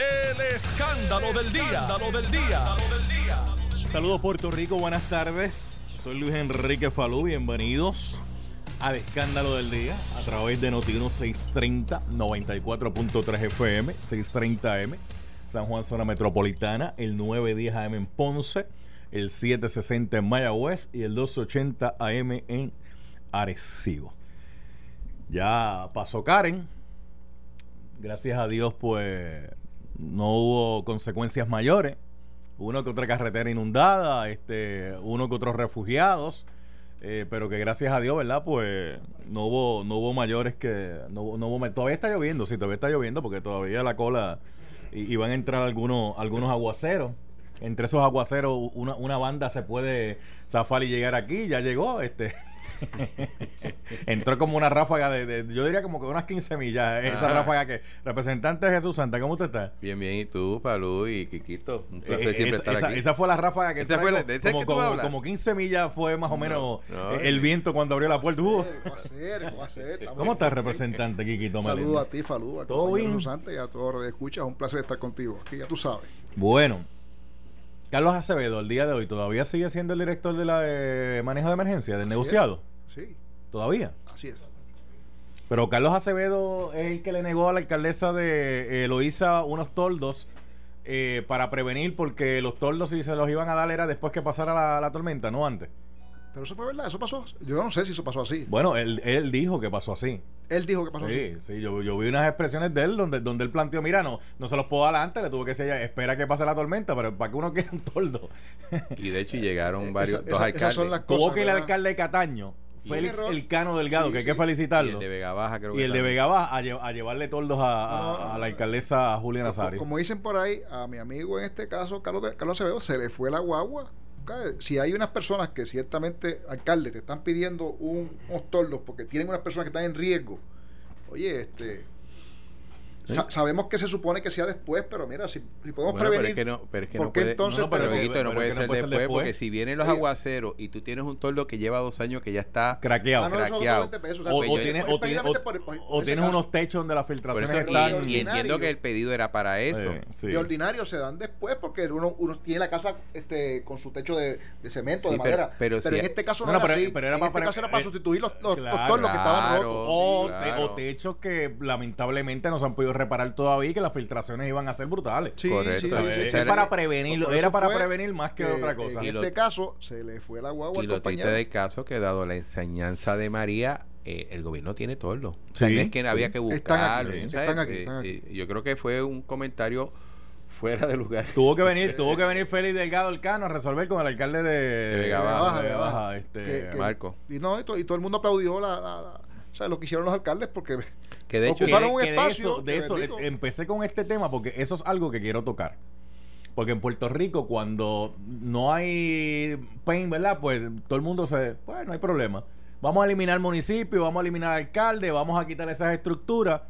El escándalo del día. Escándalo del día. Saludos Puerto Rico, buenas tardes. Soy Luis Enrique Falú, bienvenidos al escándalo del día a través de Notino 630, 94.3 FM, 630 M, San Juan Zona Metropolitana, el 910 AM en Ponce, el 760 en Mayagüez y el 280 AM en Arecibo. Ya pasó Karen. Gracias a Dios, pues no hubo consecuencias mayores. Uno que otra carretera inundada, este, uno que otros refugiados. eh, pero que gracias a Dios, ¿verdad? Pues no hubo, no hubo mayores que. No, no hubo, todavía está lloviendo, sí, todavía está lloviendo, porque todavía la cola. Y, a entrar algunos, algunos aguaceros. Entre esos aguaceros, una, una banda se puede zafar y llegar aquí, ya llegó. este Entró como una ráfaga de, de- yo diría como que unas 15 millas, esa Ajá. ráfaga que. Representante Jesús Santa, ¿cómo usted está? Bien, bien, y tú, Palú y Kikito. Un placer Eh, siempre esa, estar esa- aquí. esa fue la ráfaga que Esa fue la- esa como, que tú como- hablas. como 15 millas fue más o menos no, eh, el eh. viento cuando abrió la puerta. Uh. ¿Cómo estás, representante Kikito Saludos a ti, Falú, a ¿Todo y a todos los que escuchas. Un placer estar contigo. Aquí ya tú sabes. Bueno, Carlos Acevedo, el día de hoy, ¿todavía sigue siendo el director de la de manejo de emergencia, del Así negociado? Sí, ¿Todavía? así es. Pero Carlos Acevedo es el que le negó a la alcaldesa de eh, Eloísa unos toldos eh, para prevenir, porque los toldos, si se los iban a dar, era después que pasara la, la tormenta, no antes. Pero eso fue verdad, eso pasó. Yo no sé si eso pasó así. Bueno, él, él dijo que pasó así. Él dijo que pasó Sí, así. sí, yo, yo vi unas expresiones de él donde, donde él planteó, mira, no, no se los puedo dar antes, le tuve que decir, espera que pase la tormenta, pero para que uno quiera un toldo. Y de hecho llegaron varios, Esa- dos esa- alcaldes. esas son las Tuvo que el ¿verdad? alcalde de Cataño, Félix error. Elcano Delgado, Sí, que hay sí. que Y felicitarlo. el de Vega Baja, creo Y que el de. Vega Baja a, lle- a llevarle toldos a, la alcaldesa Julia Como, Nazario. como dicen por ahí, a mi amigo en este caso, Carlos, de- Carlos Acevedo, se le fue la guagua. Si hay unas personas que ciertamente, alcalde, te están pidiendo un, unos toldos porque tienen unas personas que están en riesgo, oye, este. Sa- sabemos que se supone que sea después, pero mira, si, si podemos Bueno, pero prevenir. es que no, pero es que ¿por no qué puede, entonces no, pero, puede que no ser puede ser después, después? porque si vienen los aguaceros y tú tienes un toldo que lleva dos años que ya está Craqueado. Ah, no, eso es craqueado. otro 20 pesos, sea, o, pues o tienes, pues o tienes, por- tienes unos techos donde las filtraciones eso, están. y, entiendo que el pedido era para eso. Sí. De ordinario se dan después porque uno, uno tiene la casa este, con su techo de, de cemento, Sí, de pero- madera. pero Pero, si- en este caso No, era pero- así. pero era en para este era para eh, sustituir los, tornos que estaban rotos. o, techos que lamentablemente no se han podido reparar todavía y que las filtraciones iban a ser brutales. Sí, Correcto. sí, sí, ¿Sabes? sí, Es sí. Ese para prevenir, era para fue prevenir más que, otra cosa. En Y lo- este caso, se le fue la guagua Y al lo triste del caso que dado la enseñanza de María, eh, el gobierno tiene toldo. O sea, Sí, no es que había que Están aquí, buscarlo. están ¿sabes? aquí, Eh, eh, yo creo que fue un comentario fuera de lugar. Tuvo que venir, tuvo que venir Félix Delgado Elcano a resolver con el alcalde de, De Vega Baja, de Baja. Baja, este, Que- que- Marco. Y, no, y, to- y todo el mundo aplaudió la, la- la- o sea, lo que hicieron los alcaldes porque Que de hecho, que, ocuparon un que de espacio, eso, de eso, empecé con este tema porque eso es algo que quiero tocar. Porque en Puerto Rico, cuando no hay pain, ¿verdad? Pues todo el mundo se. Pues no hay problema. Vamos a eliminar municipios, vamos a eliminar alcalde, vamos a quitar esas estructuras.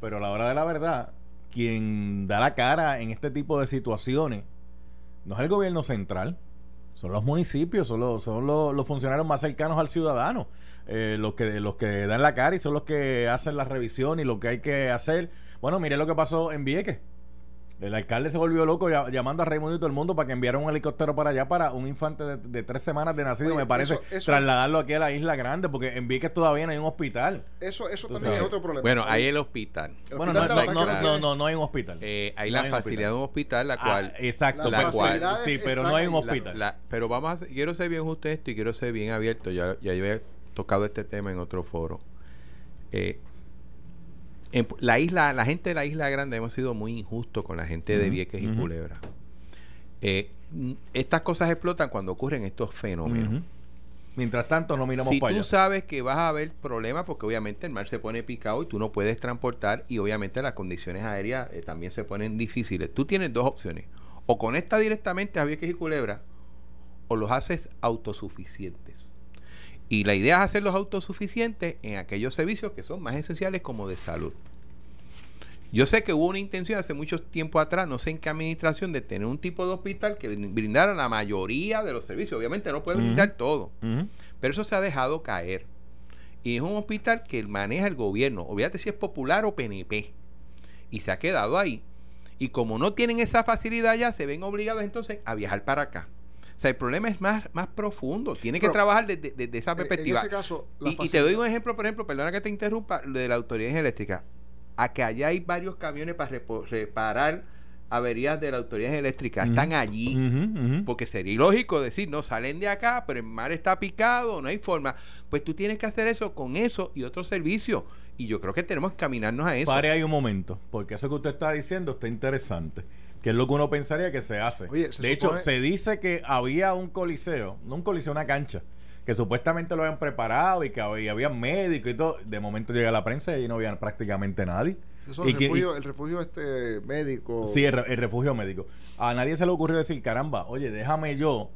Pero a la hora de la verdad, quien da la cara en este tipo de situaciones no es el gobierno central, son los municipios, son los, son los, los funcionarios más cercanos al ciudadano, eh, los, que, los que dan la cara y son los que hacen la revisión y lo que hay que hacer. Bueno, mire lo que pasó en Vieques. El alcalde se volvió loco ya- llamando a Raimundo y todo el mundo para que enviara un helicóptero para allá para un infante de, de tres semanas de nacido, Oye, me parece, eso- eso- trasladarlo aquí a la isla grande, porque en Vieques todavía no hay un hospital. eso, eso también sabes. es otro problema. bueno, hay el hospital. El bueno, no, hospital no, no, no, no, no hay un hospital. Eh, hay No la hay un facilidad de un hospital, la Ah, cual... exacto, la cual- sí, pero no hay un. La- hospital. la- pero vamos a quiero ser bien justo esto y quiero ser bien abierto. Ya, ya yo he tocado este tema en otro foro. Eh, en la isla, la gente de la isla grande hemos sido muy injustos con la gente de Vieques y. Culebra. Eh, estas cosas explotan cuando ocurren estos fenómenos. Mientras tanto, no miramos Si para tú allá. sabes que vas a haber problemas, porque obviamente el mar se pone picado y tú no puedes transportar, y obviamente las condiciones aéreas eh, también se ponen difíciles. Tú tienes dos opciones: o conectas directamente a Vieques y Culebra, o los haces autosuficientes. Y la idea es hacerlos autosuficientes en aquellos servicios que son más esenciales, como de salud. Yo sé que hubo una intención hace mucho tiempo atrás, no sé en qué administración, de tener un tipo de hospital que brindara la mayoría de los servicios. Obviamente no puede brindar todo. Pero eso se ha dejado caer. Y es un hospital que maneja el gobierno. Olvídate si es popular o PNP. Y se ha quedado ahí. Y como no tienen esa facilidad ya, se ven obligados entonces a viajar para acá. O sea, el problema es más, más profundo. Tiene que trabajar desde, desde esa en perspectiva. ese caso, la y, y te doy un ejemplo, por ejemplo, perdona que te interrumpa, de la autoridad eléctrica. A que allá hay varios camiones para reparar averías de la autoridad eléctrica. Están allí. Ujú, ujú. Porque sería ilógico decir, no, salen de acá, pero el mar está picado, no hay forma. Pues tú tienes que hacer eso con eso y otros servicios. Y yo creo que tenemos que caminarnos a eso. Pare ahí un momento, porque eso que usted está diciendo está interesante. Que es lo que uno pensaría que se hace. Oye, se de hecho, supone- se dice que había un coliseo, no un coliseo, una cancha, que supuestamente lo habían preparado y que había, había médicos y todo. De momento llega la prensa y no había prácticamente nadie. Eso, Y el, que- refugio, el refugio este médico. Sí, el, el refugio médico. A nadie se le ocurrió decir, caramba, oye, déjame yo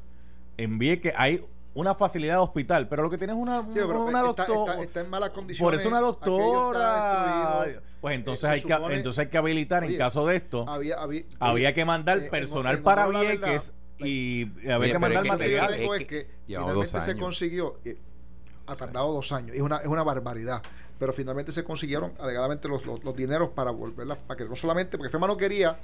envíe que hay una facilidad de hospital, pero lo que tiene es una, Sí, pero una está, doctora. está- está en malas condiciones. Por eso una doctora. Pues entonces, Eh, se hay que, entonces hay que habilitar en caso de esto. Había, había, había que mandar eh, personal en para Vieques y había Oye, que mandar que- que material. tengo es es que que finalmente se consiguió, eh, ha tardado dos años, es una, es una barbaridad, pero finalmente se consiguieron alegadamente los, los, los dineros para volverla, para que no solamente, porque FEMA no quería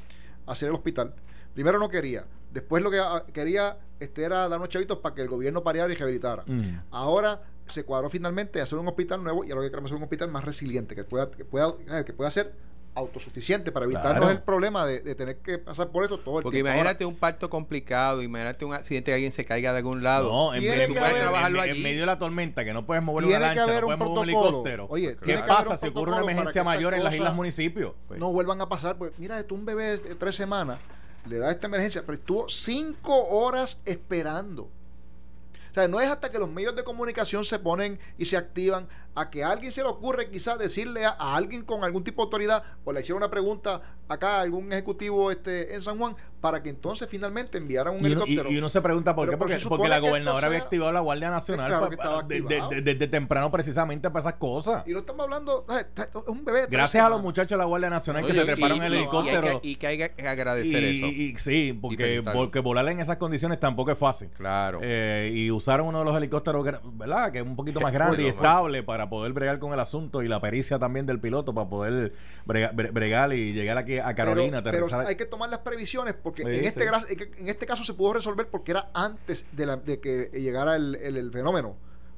hacer el hospital, primero no quería, después lo que ah, quería este, era dar unos chavitos para que el gobierno pareara y rehabilitara. Mm. Ahora se cuadró finalmente hacer un hospital nuevo y ahora que queremos hacer un hospital más resiliente, que pueda, que pueda, eh, que pueda ser autosuficiente para evitarnos Claro. el problema de, de tener que pasar por esto todo el Porque tiempo. Ahora, imagínate un parto complicado, imagínate un accidente que alguien se caiga de algún lado. No, en, Tiene en- que haber- en- trabajarlo en allí. medio de la tormenta, que no puedes mover Tiene una que lancha, haber no un puedes mover un helicóptero. Oye, ¿Qué tiene que haber pasa un si ocurre una emergencia mayor en las islas municipios? Pues, no vuelvan a pasar. Pues mira, esto un bebé de tres semanas le da esta emergencia, pero estuvo cinco horas esperando. O sea, no es hasta que los medios de comunicación se ponen y se activan a que a alguien se le ocurre quizás decirle a, a alguien con algún tipo de autoridad o le hicieron una pregunta acá a algún ejecutivo este en San Juan para que entonces finalmente enviaran un Y uno, y- helicóptero. y uno se pregunta por Pero qué, porque, la gobernadora había sea- activado la Guardia Nacional Claro de- de- de- desde temprano precisamente para esas cosas. Y no estamos hablando, es un bebé. Gracias a los muchachos de la Guardia Nacional oye, que se treparon en el helicóptero. Y que, y que hay que agradecer Y- eso. y- sí, porque, porque volar en esas condiciones tampoco es fácil. claro. Eh, y usaron uno de los helicópteros, ¿verdad? Que es un poquito más grande y Bueno, estable para poder bregar con el asunto y la pericia también del piloto para poder brega- bre- bregar y llegar aquí a Carolina. pero, pero hay que tomar las previsiones porque Sí, en, este sí. gra- en este caso se pudo resolver porque era antes de, la- de que llegara el, el- el fenómeno.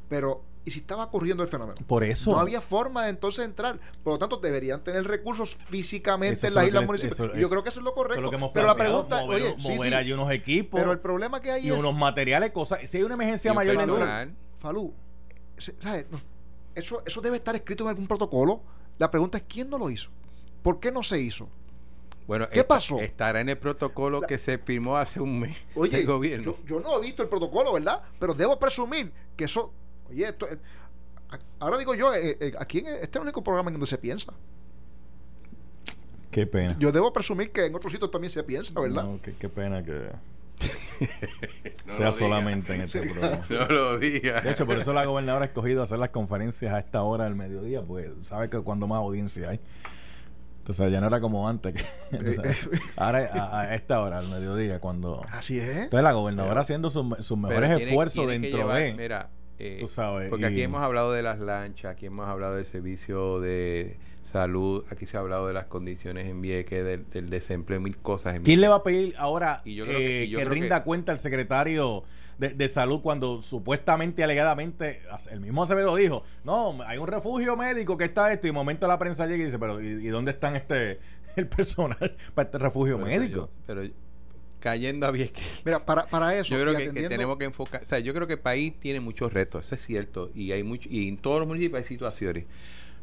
Pero, ¿y si estaba ocurriendo el fenómeno? Por eso. No había forma de entonces entrar. Por lo tanto, deberían tener recursos físicamente Eso en las islas les- municipiales. eso- Y yo eso- creo que eso es lo correcto. es lo que hemos pero la pregunta, mover, oye, sí, mover sí, allí unos equipos pero el problema que hay y es, unos materiales, cosas. Si hay una emergencia Y un mayor. Falú, se- ¿sabes? Eso, eso debe estar escrito en algún protocolo. La pregunta es, ¿quién no lo hizo? ¿Por qué no se hizo? Bueno, ¿Qué esta- pasó? Estará en el protocolo La- que se firmó hace un mes Oye, del gobierno. Yo, yo no he visto el protocolo, ¿verdad? Pero debo presumir que eso. Oye, esto. eh, a- ahora digo yo, eh, eh, aquí en, este es el único programa en donde se piensa. Qué pena. Yo debo presumir que en otros sitios también se piensa, ¿verdad? No, qué, qué pena que No sea diga. solamente en este programa. No lo digas. De hecho, por eso la gobernadora ha escogido hacer las conferencias a esta hora del mediodía, pues sabe que cuando más audiencia hay. Entonces ya no era como antes. Que, entonces, ahora a, a esta hora, al mediodía, cuando... Así es. Entonces la gobernadora haciendo sus, mejores tiene- esfuerzos tiene dentro llevar- de... Mira, eh, tú sabes, porque y- aquí hemos hablado de las lanchas, aquí hemos hablado del servicio de salud, aquí se ha hablado de las condiciones en Vieques, del, del desempleo, mil cosas. En ¿Quién le va a pedir ahora Y yo creo que- eh, y yo que creo rinda que- cuenta el secretario de, de salud cuando supuestamente, alegadamente, el mismo Acevedo dijo, no, hay un refugio médico que está esto, y de momento la prensa llega y dice, pero ¿y, y dónde están este el personal para este refugio médico? yo- pero cayendo a Vieques. Mira, para, para eso. Yo creo que, tenemos que enfocar, o sea, yo creo que el país tiene muchos retos, eso es cierto, y hay mucho, y en todos los municipios hay situaciones.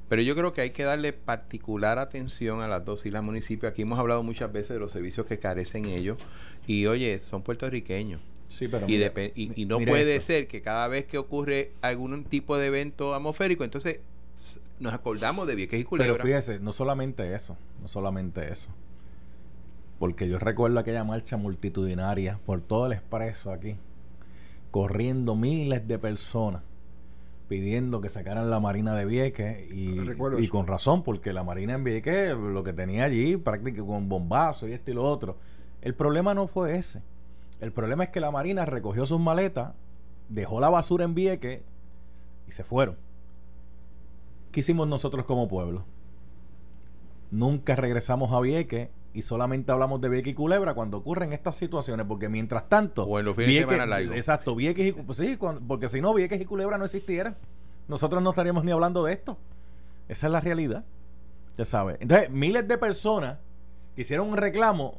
Pero yo creo que hay que darle particular atención a las dos islas municipios. Aquí hemos hablado muchas veces de los servicios que carecen ellos. Y oye, son puertorriqueños. Sí, pero Y, mira, y, no puede esto. ser que cada vez que ocurre algún tipo de evento atmosférico, entonces nos acordamos de Vieques y Culebra. Pero fíjese, no solamente eso, no solamente eso. Porque yo recuerdo aquella marcha multitudinaria por todo el expreso aquí, corriendo miles de personas pidiendo que sacaran la Marina de Vieques y, con razón, porque la Marina en Vieques lo que tenía allí prácticamente con bombazo y esto y lo otro. El problema no fue ese. El problema es que la Marina recogió sus maletas, dejó la basura en Vieques y se fueron. ¿Qué hicimos nosotros como pueblo? Nunca regresamos a Vieques y solamente hablamos de Vieques y Culebra cuando ocurren estas situaciones, porque mientras tanto... O en los fines de semana largos. Exacto, Vieques y pues sí, cuando- porque si no, Vieques y Culebra no existieran, nosotros no estaríamos ni hablando de esto. Esa es la realidad, ya sabes. Entonces, miles de personas que hicieron un reclamo,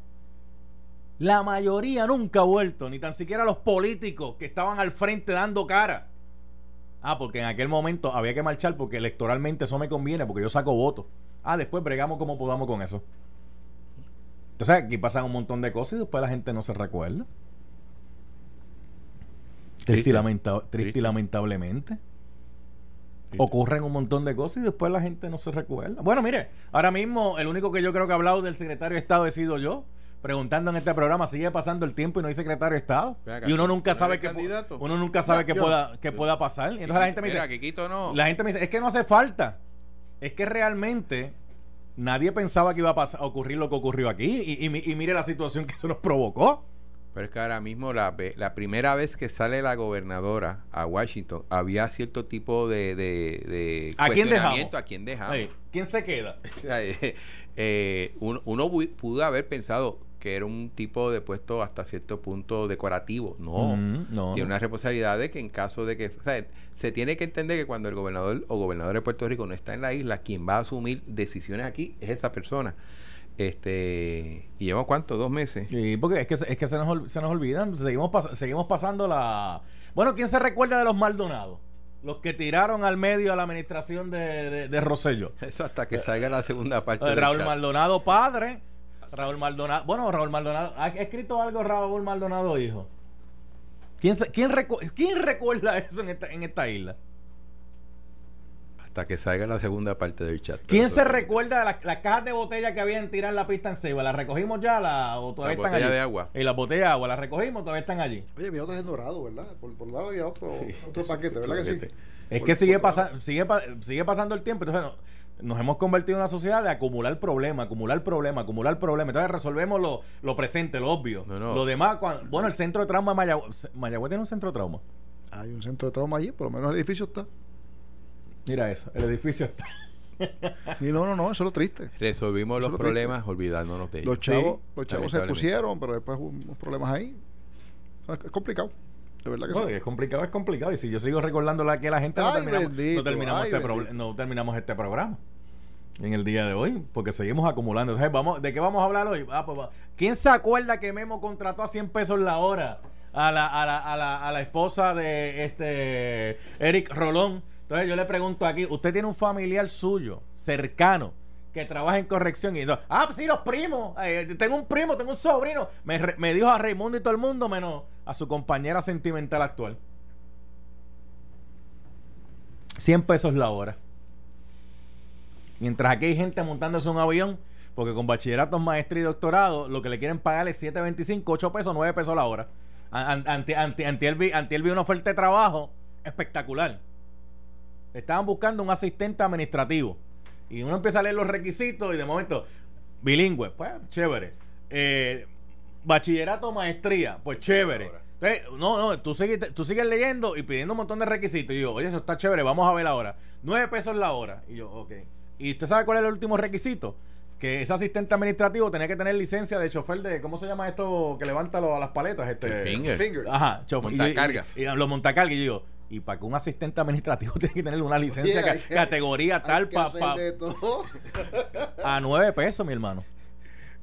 la mayoría nunca ha vuelto, ni tan siquiera los políticos que estaban al frente dando cara. Ah, porque en aquel momento había que marchar porque electoralmente eso me conviene, porque yo saco votos. Ah, después bregamos como podamos con eso. Entonces aquí pasan un montón de cosas y después la gente no se recuerda. Triste, y, lamenta- triste y Triste. lamentablemente. Ocurren un montón de cosas y después la gente no se recuerda. Bueno, mire, ahora mismo el único que yo creo que ha hablado del secretario de Estado he sido yo. Preguntando en este programa, sigue pasando el tiempo y no hay secretario de Estado. Acá, Y uno nunca ¿tú sabe que candidato? uno nunca sabe que Yo- pueda que pueda pasar. Y entonces la gente me dice, Mira, Kikito no. la gente me dice, es que no hace falta. Es que realmente nadie pensaba que iba a, pasar, a ocurrir lo que ocurrió aquí. Y, y mi- y mire la situación que eso nos provocó. Pero es que ahora mismo la, la primera vez que sale la gobernadora a Washington había cierto tipo de, de, de ¿A quién dejamos? ¿A quién dejamos? ¿Quién se queda? Eh, eh, uno, uno pudo haber pensado que era un tipo de puesto hasta cierto punto decorativo. No. Mm, no, Tiene una responsabilidad de que en caso de que... O sea, se tiene que entender que cuando el gobernador o gobernador de Puerto Rico no está en la isla, quien va a asumir decisiones aquí es esa persona. Este y llevamos cuánto, dos meses. Sí, porque es que, se- es que se, nos, se nos olvidan. Seguimos, pas- seguimos pasando la... Bueno, ¿quién se recuerda de los Maldonados? Los que tiraron al medio a la administración de, de, de Rosselló. Eso hasta que salga la segunda parte. Raúl. Maldonado padre. Raúl Maldonado. Bueno, Raúl Maldonado. ¿Ha escrito algo Raúl Maldonado hijo? ¿Quién, se- quién, recu- quién recuerda eso en esta, en esta isla? Hasta que salga la segunda parte del chat. ¿Quién se recuerda de las, las cajas de botella que habían tirado en la pista en Ceiba? ¿Las recogimos ya la, o todavía La están botella allí? de agua. Y las botellas de agua, ¿las recogimos o todavía están allí? Oye, había otro en dorado, ¿verdad? Por, por lado había otro, otro paquete, ¿verdad que sí? Es Por- que sigue, pasa, sigue, sigue pasando el tiempo. Entonces no- nos hemos convertido en una sociedad de acumular problemas, acumular problemas, acumular problemas. Entonces resolvemos lo, lo presente, lo obvio. No, no. Lo demás, bueno, el centro de trauma de Mayagüez. Mayagüez tiene un centro de trauma. Hay un centro de trauma allí, por lo menos el edificio está. Mira eso, el edificio está. Y no, no, no, eso es lo triste. Resolvimos Eso los lo triste. problemas olvidándonos de ellos. Los chavos, los chavos se pusieron, pero después hubo unos problemas ahí. Es complicado. De verdad que Bueno, sí. es complicado, es complicado. Y si yo sigo recordando la que la gente no Ay, terminamos, bendito, no, terminamos ay, este no terminamos este programa en el día de hoy, porque seguimos acumulando. Entonces, vamos, ¿de qué vamos a hablar hoy? Ah, pues. ¿Quién se acuerda que Memo contrató a 100 pesos la hora a la, a la, a la, a la esposa de este Eric Rolón? Entonces yo le pregunto aquí, ¿usted tiene un familiar suyo, cercano, que trabaja en corrección? Y no, ah, pues sí, los primos. Eh, tengo un primo, tengo un sobrino. Me dijo a Raimundo y todo el mundo, menos a su compañera sentimental actual. 100 pesos la hora. Mientras aquí hay gente montándose un avión, porque con bachillerato, maestría y doctorado, lo que le quieren pagar es 7.25, 8 pesos, 9 pesos la hora. An- an- Ante, ante, antier vi, antier vi una oferta de trabajo espectacular. Estaban buscando un asistente administrativo. Y uno empieza a leer los requisitos y de momento, bilingüe, pues chévere. Eh, bachillerato, maestría, pues chévere. Entonces, no, no, tú sigues, tú sigues leyendo y pidiendo un montón de requisitos. Y yo, oye, eso está chévere, vamos a ver ahora. 9 pesos la hora. Y yo, ok. ¿Y usted sabe cuál es el último requisito? Que ese asistente administrativo tenía que tener licencia de chofer de, ¿cómo se llama esto que levanta lo- a las paletas? Este, finger. Finger. Ajá, chofer. Montacargas. Y, y los montacargas. Y yo digo, y para que un asistente administrativo tiene que tener una licencia ca- que- categoría hay tal que pa- a nueve pesos, mi hermano.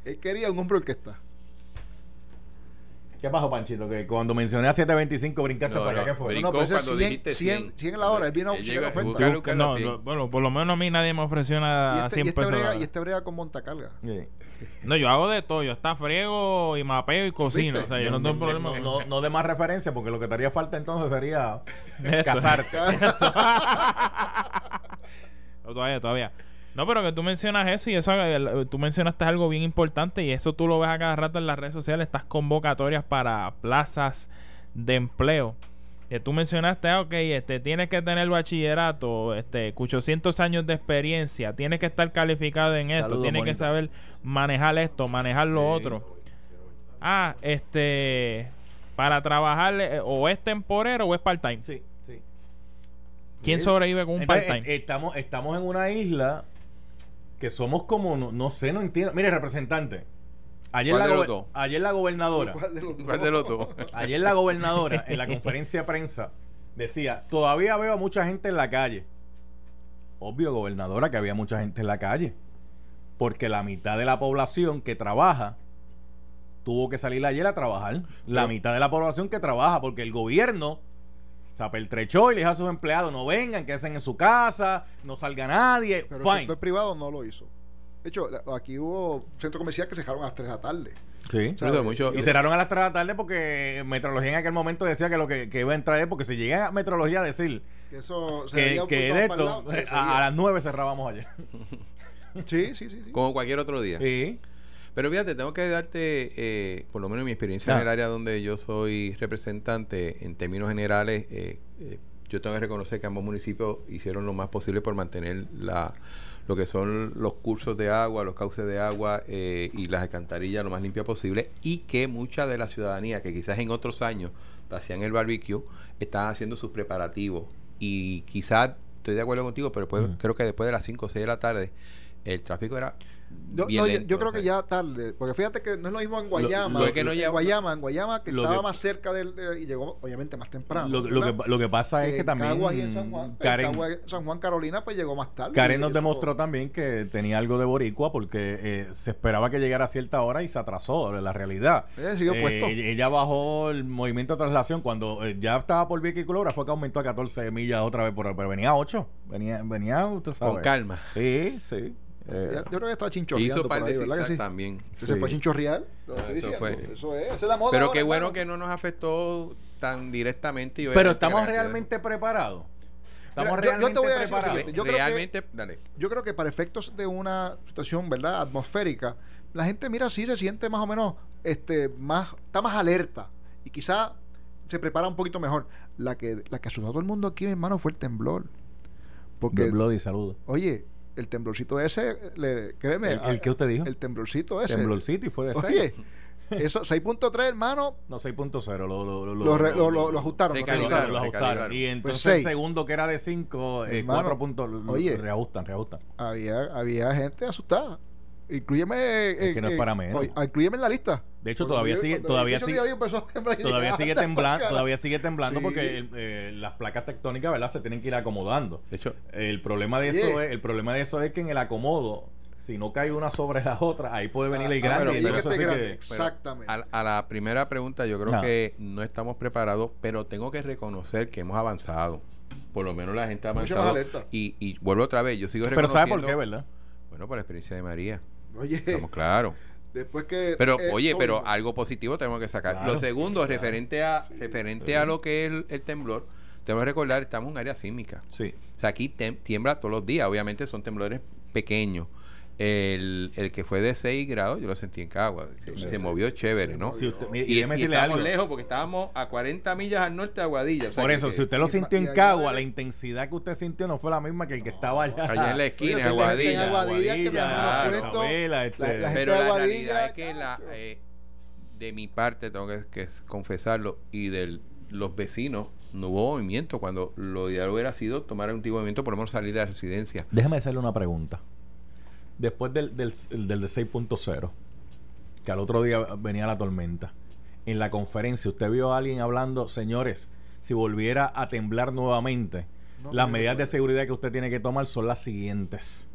Él quería un hombre orquesta. ¿Qué pasó, Panchito? Que cuando mencioné a 725 brincaste No, para acá, no, ¿qué fue? brincó No, pero ese cuando 100, dijiste 100, 100. 100 la hora. Él vino a Él buscar llega- No, lo- bueno, por lo menos a mí nadie me ofreció nada a este, 100 y, este pesos. brega, la- y este brega con montacarga. Sí. No, yo hago de todo. Yo hasta friego y mapeo y cocino. ¿Viste? O sea, yo no tengo problema. No, no de más referencia, porque lo que te haría falta entonces sería casarte. No, todavía, todavía. No, pero que tú mencionas eso y eso, tú mencionaste algo bien importante y eso tú lo ves a cada rato en las redes sociales, estas convocatorias para plazas de empleo. Que tú mencionaste, ah, ok, este, tienes que tener bachillerato, este, 800 años de experiencia, tienes que estar calificado en esto, tienes que saber manejar esto, manejar lo otro. Ah, este, para trabajar, eh, o es temporero o es part-time. Sí, sí. ¿Quién sobrevive con un part-time? estamos, estamos en una isla que somos como, no, no sé, no entiendo. Mire, representante, Ayer ¿Cuál la, de los gober- dos? ayer la gobernadora, ¿Cuál de los dos? ¿Cuál de los dos? ayer la gobernadora en la conferencia de prensa decía, todavía veo a mucha gente en la calle. Obvio, gobernadora, que había mucha gente en la calle. Porque la mitad de la población que trabaja tuvo que salir ayer a trabajar. La Pero- mitad de la población que trabaja, porque el gobierno se apertrechó y le dijo a sus empleados, no vengan, que hacen en su casa, no salga nadie. Pero el Fine. sector privado no lo hizo. De hecho, aquí hubo centro comercial que se dejaron a las 3 de la tarde. Sí. Mucho- Y cerraron a las 3 de la tarde porque Metrología en aquel momento decía que lo que, que iba a entrar es porque si llega a Metrología a decir Que eso se que, que de el esto, lado, se a, las 9 cerrábamos ayer. Sí, sí, sí. sí. Como cualquier otro día. Sí. Pero fíjate, tengo que darte, eh, por lo menos mi experiencia Ah. en el área donde yo soy representante, en términos generales, eh, eh, yo tengo que reconocer que ambos municipios hicieron lo más posible por mantener la, lo que son los cursos de agua, los cauces de agua eh, y las alcantarillas lo más limpia posible y que mucha de la ciudadanía que quizás en otros años hacían el barbecue, estaban haciendo sus preparativos y quizás estoy de acuerdo contigo, pero después- creo que después de las 5 o 6 de la tarde el tráfico era Yo, bien no, yo- lento, yo creo o que ya tarde, porque fíjate que no es lo mismo en Guayama, lo que no en Guayama, en Guayama que estaba que- más cerca del de- y llegó obviamente más temprano. Lo, que, lo que pasa es que también Caguas y en San Juan, en Karen, Caguas, San Juan Carolina pues llegó más tarde. Karen nos eso- demostró también que tenía algo de boricua porque eh, se esperaba que llegara a cierta hora y se atrasó, la realidad. Siguió Eh, puesto. Ella bajó el movimiento de traslación cuando eh, ya estaba por Vieques y Culebra, fue que aumentó a 14 millas otra vez, por, pero venía a 8. Venía, venía usted sabe. con calma. Sí, sí. Eh, yo creo que estaba Y chinchorreando hizo por par de ahí, ¿verdad que zigzag sí? también. Sí. se fue a chinchorrear. Ah, eso fue. Eso es. Esa es la moda Pero ahora, qué bueno hermano. que no nos afectó tan directamente. y pero estamos realmente preparados. Estamos Mira, yo- yo te realmente voy a decir lo siguiente, yo creo que- realmente, dale. Yo creo que para efectos de una situación, ¿verdad? Atmosférica, la gente, mira, sí se siente más o menos, este, más, está más alerta. Y quizá se prepara un poquito mejor. La que, la que asustó a todo el mundo aquí, mi hermano, fue el temblor. Porque, The Bloody, saludos. oye, el temblorcito ese, le, créeme. ¿El- el qué usted dijo? El temblorcito ese. Temblor City fue de 6. Oye, eso, 6.3, hermano, No, 6.0. Lo, lo, lo, lo, lo, lo- lo ajustaron. lo ajustaron. Y entonces Pues el seis. segundo que era de 5, eh, Hermano, 4 puntos. lo- oye. reajustan, reajustan. Había, había gente asustada. Incluyeme. Es que no es para menos. oye, incluyeme en la lista. De hecho, todavía sigue, todavía sigue, todavía sigue "Anda, temblando, cara". todavía sigue temblando Sí. porque eh, las placas tectónicas, ¿verdad? Se tienen que ir acomodando. De hecho, El problema de eso es, el problema de eso es que en el acomodo, si no cae una sobre la otra, ahí puede venir Ah, el ah, grande. pero- y pero eso sí grande, que- Exactamente. a, a la primera pregunta, yo creo que no estamos preparados, pero tengo que reconocer que hemos avanzado. Por lo menos la gente ha avanzado. alerta. Y, y vuelvo otra vez, yo sigo Pero reconociendo. ¿sabe por qué, verdad? Bueno, por la experiencia de María. Oye, Estamos claros. después que. Pero, eh, oye, pero algo positivo tenemos que sacar. Claro. Lo segundo, referente a referente a lo que es el, el temblor, tenemos que recordar, estamos en un área sísmica. Sí. O sea, aquí tem- tiembla todos los días. Obviamente son temblores pequeños. El, el que fue de 6 grados, yo lo sentí en Cagua. Se, se movió chévere, se ¿no? movió. Si usted, mire, y, Y, estamos algo. lejos porque estábamos a 40 millas al norte de Aguadilla. o sea Por que- eso, que- si usted lo sintió en Cagua, la intensidad que usted sintió no fue la misma que el que estaba allá. Allá en la esquina, Oye, que Aguadilla. Aguadilla, que me Aguadilla, unos cuentos, Isabela, este- la- la gente Pero la realidad es que la, eh, de mi parte, tengo que, que confesarlo, y de los vecinos, no hubo movimiento. Cuando lo ideal hubiera sido tomar un tipo de movimiento, por lo menos salir de la residencia. Déjame hacerle una pregunta. Después del, del, del de 6.0, que al otro día venía la tormenta, en la conferencia usted vio a alguien hablando, señores, si volviera a temblar nuevamente, No, las medidas de seguridad que usted tiene que tomar son las siguientes.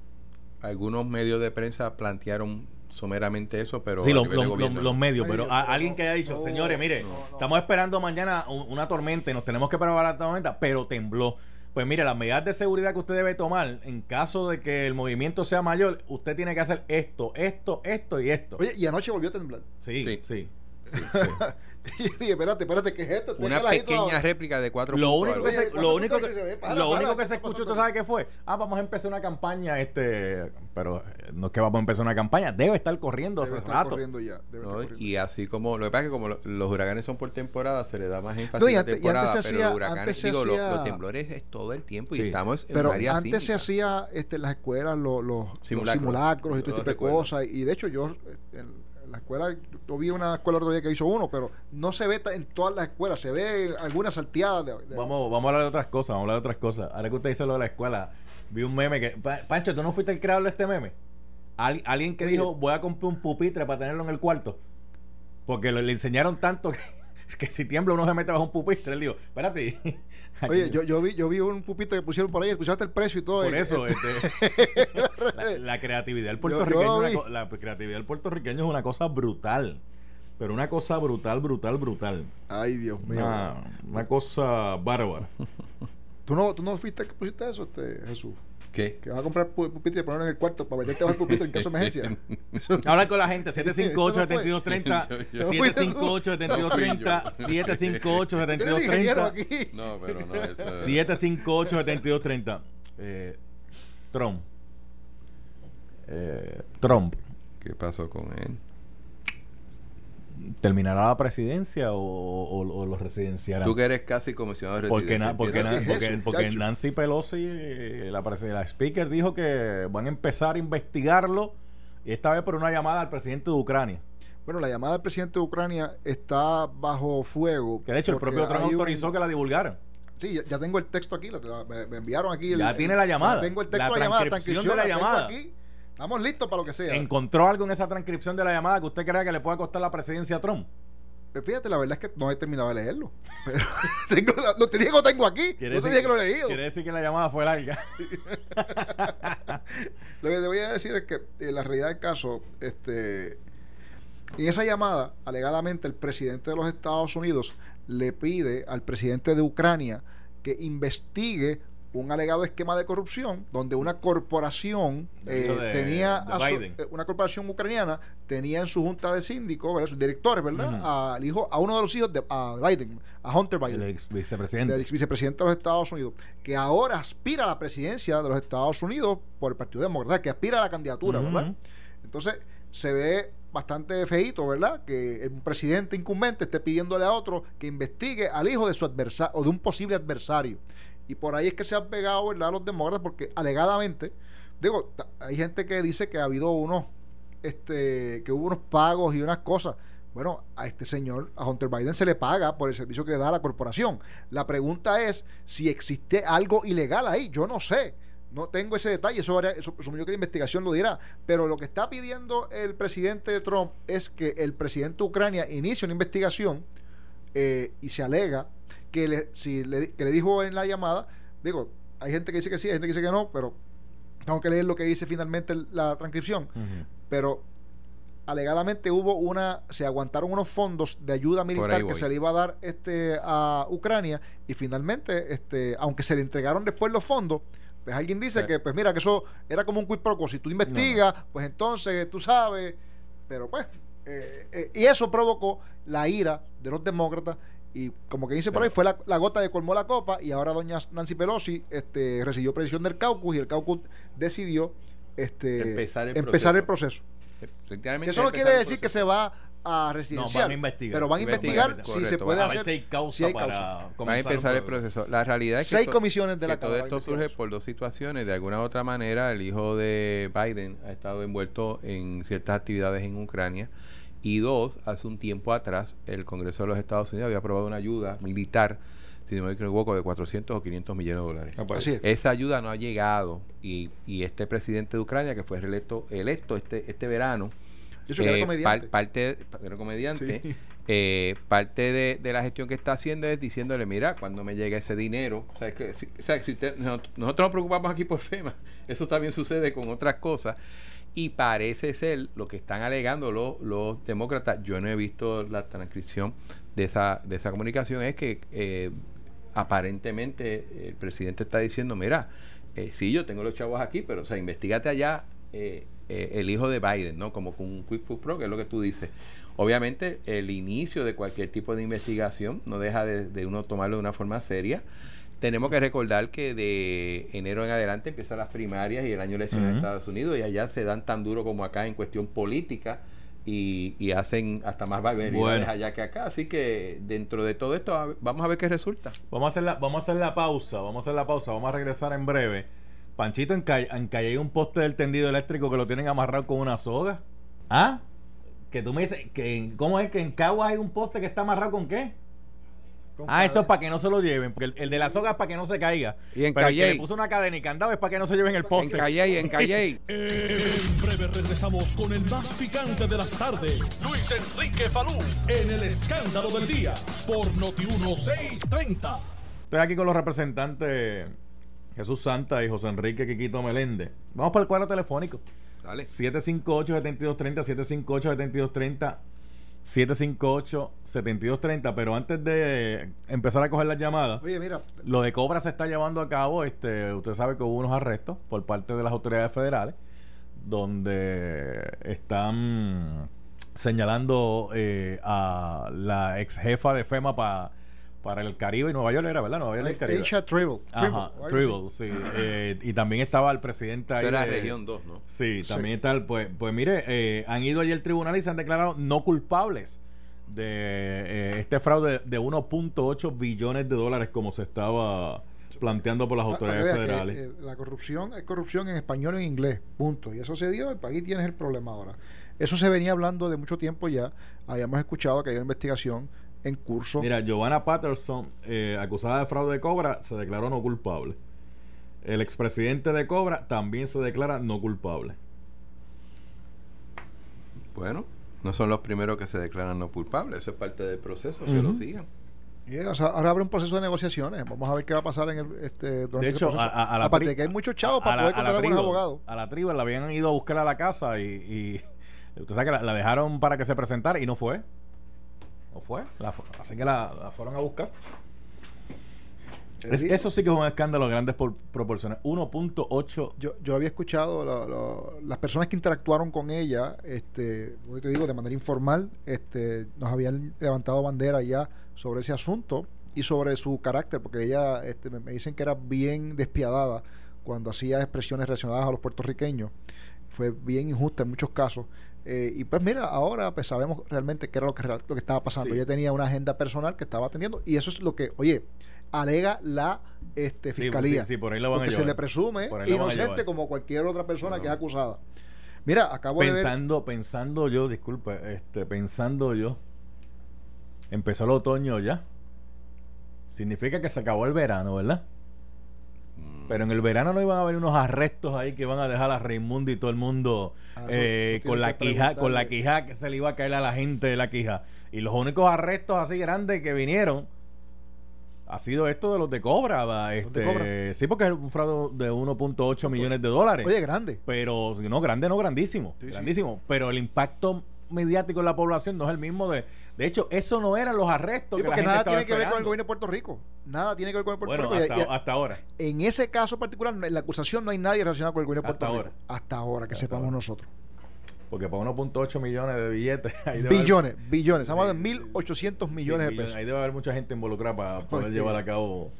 Algunos medios de prensa plantearon someramente eso, pero sí, los, gobierno no. medios, Ay, pero Dios, a- alguien que haya dicho, no, señores, mire, no, no. estamos esperando mañana un- una tormenta y nos tenemos que preparar la tormenta, pero tembló. Pues mire, las medidas de seguridad que usted debe tomar en caso de que el movimiento sea mayor, usted tiene que hacer esto, esto, esto y esto. Oye, y anoche volvió a temblar. sí, sí. Sí. y yo dije, espérate, espérate, ¿qué es esto? Está Una pequeña ahora. réplica de cuatro Lo único que se, ¿cuánto lo único que, que- para, lo para, único ¿qué que está se escuchó, pasando ¿usted sabe qué fue? Ah, vamos a empezar una campaña, este, pero eh, no es que vamos a empezar una campaña, debe estar corriendo Debe hace estar rato. corriendo ya. Debe ¿no? estar corriendo. Y así como, lo que pasa es que como lo- los huracanes son por temporada, se le da más énfasis No, y a la antes- y temporada, antes se pero hacía- los huracanes, antes se digo, los, hacía- los temblores es todo el tiempo y Sí. estamos en Pero un área antes se hacía este, en las escuelas los, los, los Simulacros. y todo este tipo de cosas. Y de hecho, yo en la escuela, yo vi una escuela el otro día que hizo uno, pero no se ve en todas las escuelas, se ve algunas salteadas. De, de- Vamos, vamos a hablar de otras cosas, vamos a hablar de otras cosas. Ahora que usted dice lo de la escuela, vi un meme que. Pa- Pancho, ¿tú no fuiste el creador de este meme? Al- alguien que Oye. dijo, voy a comprar un pupitre para tenerlo en el cuarto. Porque lo- le enseñaron tanto que, que si tiembla uno se mete bajo un pupitre. Él dijo, espérate. Oye, yo, yo vi yo vi un pupitre que pusieron por ahí, escuchaste el precio y todo. Por eso, este, la, la creatividad del puertorriqueño, yo una la creatividad del puertorriqueño es una cosa brutal. Pero una cosa brutal, brutal, brutal. Ay, Dios mío. Una, una cosa bárbara. ¿Tú no, ¿Tú no fuiste que pusiste eso, este, Jesús? ¿Qué? Que vas a comprar pu- pupitre y ponerlo en el cuarto para meterte bajo el pupitre en caso de emergencia. Habla con la gente, Eso no 758-7230, fue. Yo- yo- 758-7230, Tú eres el ingeniero 758-7230, aquí. No, pero no. Eso, 758-7230. Eh, Trump. Eh, Trump. ¿Qué pasó con él? ¿Terminará la presidencia o, o- o lo residenciará? Tú que eres casi comisionado Porque, na- porque, empieza- na- ¿Qué es porque, eso, porque? Nancy Pelosi, eh, la, la speaker, dijo que van a empezar a investigarlo y esta vez por una llamada al presidente de Ucrania. Bueno, la llamada del presidente de Ucrania está bajo fuego. Que de hecho el propio Trump un- autorizó que la divulgaran. Sí, ya, ya tengo el texto aquí. la- me, me enviaron aquí. el- Ya tiene la llamada. tengo el texto La de la llamada. transcripción de la tengo llamada. aquí. Estamos listos para lo que sea. ¿Encontró algo en esa transcripción de la llamada que usted crea que le pueda costar la presidencia a Trump? Pues Fíjate, la verdad es que no he terminado de leerlo. Pero tengo lo te dije que lo tengo aquí. No decir- dije que lo he leído. quiere decir que la llamada fue larga. Lo que te voy a decir es que eh, la realidad del caso, este, en esa llamada, alegadamente el presidente de los Estados Unidos le pide al presidente de Ucrania que investigue un alegado esquema de corrupción donde una corporación eh, de- tenía de a su- eh, una corporación ucraniana tenía en su junta de síndicos, ¿verdad? sus directores, ¿verdad? Ujú. al hijo a uno de los hijos de a Biden, a Hunter Biden El ex vicepresidente. ex vicepresidente de los Estados Unidos, que ahora aspira a la presidencia de los Estados Unidos por el Partido Demócrata, que aspira a la candidatura. ¿verdad? Entonces, se ve bastante feíto, ¿verdad? Que un presidente incumbente esté pidiéndole a otro que investigue al hijo de su adversario o de un posible adversario. Y por ahí es que se han pegado, ¿verdad?, los demócratas, porque alegadamente, digo, hay gente que dice que ha habido unos, este, que hubo unos pagos y unas cosas. Bueno, a este señor, a Hunter Biden, se le paga por el servicio que le da a la corporación. La pregunta es si existe algo ilegal ahí. Yo no sé. No tengo ese detalle. Eso, eso, asumo yo que la investigación lo dirá. Pero lo que está pidiendo el presidente de Trump es que el presidente de Ucrania inicie una investigación eh, y se alega que le, si le, que le dijo en la llamada, digo, hay gente que dice que sí, hay gente que dice que no, pero tengo que leer lo que dice finalmente la transcripción. Pero alegadamente hubo una se aguantaron unos fondos de ayuda militar que se le iba a dar este a Ucrania y finalmente este aunque se le entregaron después los fondos pues alguien dice Sí. que pues mira que eso era como un quid pro quo. Si tú investigas pues entonces tú sabes pero pues eh, eh, y eso provocó la ira de los demócratas y como que dice por ahí fue la, la gota que colmó la copa y ahora doña Nancy Pelosi este recibió presión del caucus y el caucus decidió este Empezar el empezar el proceso. Efectivamente, eso no quiere el decir que se va a residenciar. van a investigar. Pero van a Investigar, investigar si correcto. se puede a ver hacer. si hay causa si hay para causa. comenzar Va a empezar el proceso. La realidad es que, Seis to- comisiones de la que todo esto surge por dos situaciones. De alguna u otra manera, el hijo de Biden ha estado envuelto en ciertas actividades en Ucrania. Y dos, hace un tiempo atrás, el Congreso de los Estados Unidos había aprobado una ayuda militar, si no me equivoco, de 400 o 500 millones de dólares. Así es. Esa ayuda no ha llegado y, y este presidente de Ucrania, que fue electo, electo este, este verano, Yo era eh, par- parte, era comediante, Sí. eh, parte de, de la gestión que está haciendo es diciéndole, mira, cuando me llega ese dinero, o sea, que, si- o sea, si usted- nosotros nos preocupamos aquí por FEMA, eso también sucede con otras cosas, y parece ser lo que están alegando los, los demócratas, yo no he visto la transcripción de esa, de esa comunicación, es que eh, aparentemente el presidente está diciendo, mira, eh, sí, yo tengo los chavos aquí, pero o sea, investigate allá eh, eh, el hijo de Biden, ¿no? Como con un Quick Food Pro, que es lo que tú dices. Obviamente, el inicio de cualquier tipo de investigación no deja de, de uno tomarlo de una forma seria. Tenemos que recordar que de enero en adelante empiezan las primarias y el año de elecciones en. Estados Unidos y allá se dan tan duro como acá en cuestión política y, y hacen hasta más barbaridades Bueno. allá que acá. Así que dentro de todo esto a- vamos a ver qué resulta. Vamos a hacer la, vamos a hacer la pausa, vamos a hacer la pausa, vamos a regresar en breve. Panchito, en calle, en calle hay un poste del tendido eléctrico que lo tienen amarrado con una soga. ¿Ah? Que tú me dices, que ¿cómo es que en Caguas hay un poste que está amarrado con qué? Ah, eso es para que no se lo lleven. Porque el, el de la soga es para que no se caiga. Y en Pero el que Calle. le puso una cadena y candado es para que no se lleven el En poste. Calle, en Calle. En breve regresamos con el más picante de las tardes. Luis Enrique Falú en el escándalo del día por Noti 1630. Estoy aquí con los representantes Jesús Santa y José Enrique Quiquito Meléndez. Vamos para el cuadro telefónico. Dale. 758-7230, 758-7230, 758-7230. Pero antes de empezar a coger las llamadas, Oye, mira, lo de Cobra se está llevando a cabo. Este, usted sabe que hubo unos arrestos por parte de las autoridades federales, donde están señalando eh, a la ex jefa de FEMA pa- para el Caribe y Nueva York, era verdad, Nueva York y el Caribe. Aisha Tribble. Ajá, Tribble, sí. Eh, y también estaba el presidente ahí. Era de- región 2, ¿no? Sí, también está el. Pues, pues mire, eh, han ido allí al tribunal y se han declarado no culpables de eh, este fraude de 1.8 billones de dólares, como se estaba planteando por las Ah, autoridades vea que, federales. eh, la corrupción es corrupción en español y en inglés, punto. Y eso se dio, y aquí tienes el problema ahora. Eso se venía hablando de mucho tiempo ya. Habíamos escuchado que hay una investigación en curso. Mira, Giovanna Patterson, eh, acusada de fraude de Cobra, se declaró no culpable. El expresidente de Cobra también se declara no culpable. Bueno, no son los primeros que se declaran no culpables. Eso es parte del proceso. Que lo sigan. Y, o sea, ahora abre un proceso de negociaciones. Vamos a ver qué va a pasar en el, este, durante De ese hecho, proceso. a- a la Aparte de que hay muchos chavos para la- poder contratar buenos abogados. A la tribu la habían ido a buscar a la casa y, y usted sabe que la, la dejaron para que se presentara y no fue. No fue. La así que la, la fueron a buscar. Es- eso sí que es un escándalo de grandes por- proporciones. 1.8 Yo, yo había escuchado lo- lo- las personas que interactuaron con ella, este, te digo, de manera informal, este, nos habían levantado bandera ya sobre ese asunto y sobre su carácter, porque ella, este, me, me dicen que era bien despiadada cuando hacía expresiones relacionadas a los puertorriqueños. Fue bien injusta en muchos casos. Eh, y pues mira, ahora pues sabemos realmente qué era lo que, lo que estaba pasando. Sí. Ella tenía una agenda personal que estaba atendiendo y eso es lo que, oye, alega la este, fiscalía. sí, sí, por ahí lo van a se le presume inocente como cualquier otra persona No. que es acusada. Mira, acabo de ver. pensando, pensando yo, disculpe, este, pensando yo, empezó el otoño ya. Significa que se acabó el verano, ¿verdad? Pero en el verano no iban a haber unos arrestos ahí que van a dejar a Raimundo y todo el mundo Ah, eh, con la quija, con la quija que se le iba a caer a la gente de la quija. Y los únicos arrestos así grandes que vinieron ha sido esto de los de Cobra. de Este, Cobra? Sí, porque es un fraude de 1.8 millones de dólares. Oye, grande. pero no grande, no grandísimo, Sí, sí. grandísimo. Pero el impacto mediático en la población no es el mismo de. De hecho, eso no eran los arrestos Sí, que la porque gente nada tiene que ver con el gobierno de Puerto Rico. Nada tiene que ver con el Puerto Bueno, Rico. Hasta, y- hasta ahora. en ese caso particular, en la acusación no hay nadie relacionado con el gobierno de Hasta Puerto ahora. Rico. Hasta ahora, que Hasta sepamos ahora. nosotros. Porque para 1.8 millones de billetes. ahí debe haber- Billones, billones. Estamos hablando de sí, 1.800 sí, millones de billones. pesos. Ahí debe haber mucha gente involucrada para poder llevar a cabo.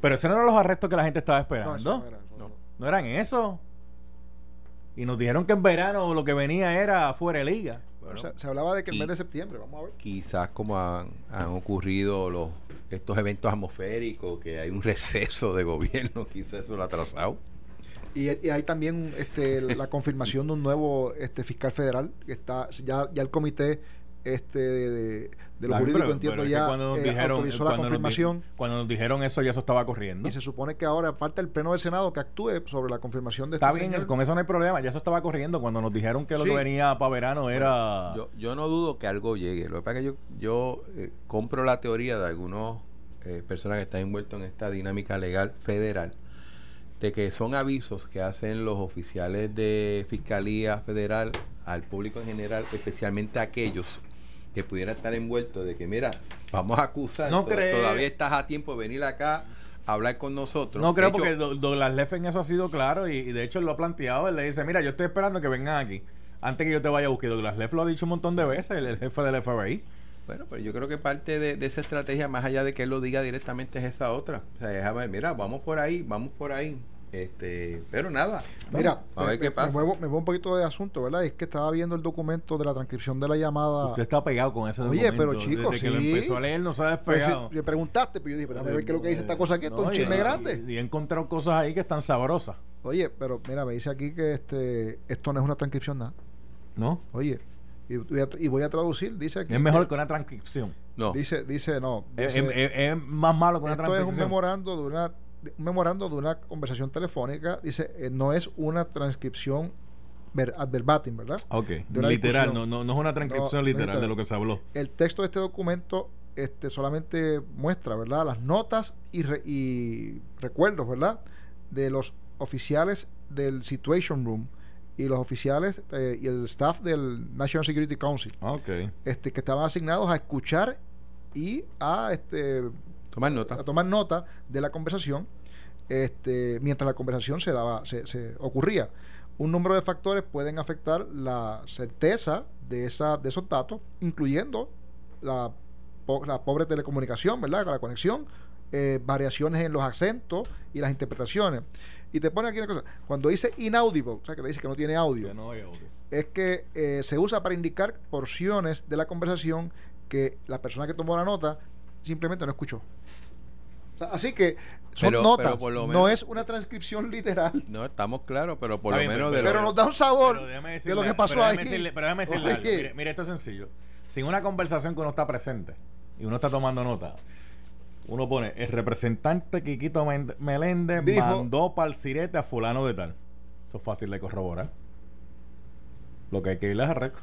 Pero esos no eran los arrestos que la gente estaba No, esperando. eso No, no. eran eso. Y nos dijeron que en verano lo que venía era fuera de liga. Bueno, O sea, se hablaba de que el mes de septiembre, vamos a ver. quizás como han, han ocurrido los estos eventos atmosféricos, que hay un receso de gobierno, quizás eso lo ha atrasado. Y, y hay también este, la confirmación de un nuevo este, fiscal federal que está ya, ya el comité este de, de lo Claro, jurídico pero- entiendo pero es que ya cuando nos eh, dijeron, autorizó la cuando nos di- confirmación cuando nos dijeron eso, ya eso estaba corriendo. y se supone que ahora falta el pleno del senado que actúe sobre la confirmación de Está este bien, señor. con eso no hay problema. Ya eso estaba corriendo. Cuando nos dijeron que lo Sí. que venía para verano era. Yo, yo no dudo que algo llegue. Lo que pasa es que yo, yo eh, compro la teoría de algunos eh, personas que están envueltos en esta dinámica legal federal de que son avisos que hacen los oficiales de Fiscalía Federal al público en general, especialmente aquellos que pudieran estar envueltos de que, mira, vamos a acusar, No to- creo. todavía estás a tiempo de venir acá a hablar con nosotros. no creo hecho, porque Do- Douglas Leff en eso ha sido claro y, y de hecho él lo ha planteado. Él le dice: Mira, yo estoy esperando que vengan aquí antes que yo te vaya a buscar. Douglas Leff lo ha dicho un montón de veces, el, el jefe del FBI. Bueno, pero yo creo que parte de, de esa estrategia, más allá de que él lo diga directamente, es esa otra. O sea, déjame, mira, vamos por ahí, vamos por ahí. Este, pero nada. Mira, a ver me- qué pasa. Me muevo, me muevo un poquito de asunto, ¿verdad? Es que estaba viendo el documento de la transcripción de la llamada. Usted está pegado con ese Oye, documento. pero, chico, Desde que lo sí. empezó a leer no se ha Pues, despegado. si- le preguntaste, pero yo dije, pues, déjame ver qué es lo que dice esta cosa aquí, esto es No, un y- chisme y- grande. Y, he encontrado cosas ahí que están sabrosas. Oye, pero mira, me dice aquí que este esto no es una transcripción nada. ¿No? Oye, Y voy a, y voy a traducir, dice aquí. Es mejor que una transcripción. No. Dice, dice, no. Es, dice, es- es- es más malo que una esto es un transcripción. memorando de una un memorando de una conversación telefónica. Dice, eh, no es una transcripción ver, ad verbatim, ¿verdad? Ok, literal, no, no, no es una transcripción No, literal literal. de lo que se habló. El texto de este documento este, solamente muestra, ¿verdad? Las notas y, re- y recuerdos, ¿verdad? De los oficiales del Situation Room y los oficiales eh, y el staff del National Security Council, Ok. este, que estaban asignados a escuchar y a, este, Tomar nota. a tomar nota de la conversación este, mientras la conversación se daba se, se ocurría un número de factores pueden afectar la certeza de esa de esos datos incluyendo la, po- la pobre telecomunicación verdad la conexión eh, variaciones en los acentos y las interpretaciones y te pone aquí una cosa cuando dice inaudible o sea que te dice que no tiene audio Que no hay audio. es que eh, se usa para indicar porciones de la conversación que la persona que tomó la nota simplemente no escuchó. Así que son Pero- notas, pero por lo no es una transcripción literal. No, estamos claros, pero por lo menos pero- de Pero lo- nos da un sabor déjame de decirle- lo que pasó pero ahí. decirle- pero déjame decirle algo. Mire, mire, esto es sencillo. Sin una conversación que uno está presente y uno está tomando nota, uno pone, el representante Quiquito Meléndez Dijo- mandó para el sirete a fulano de tal. Eso es fácil de corroborar. Lo que hay que ir es a récord.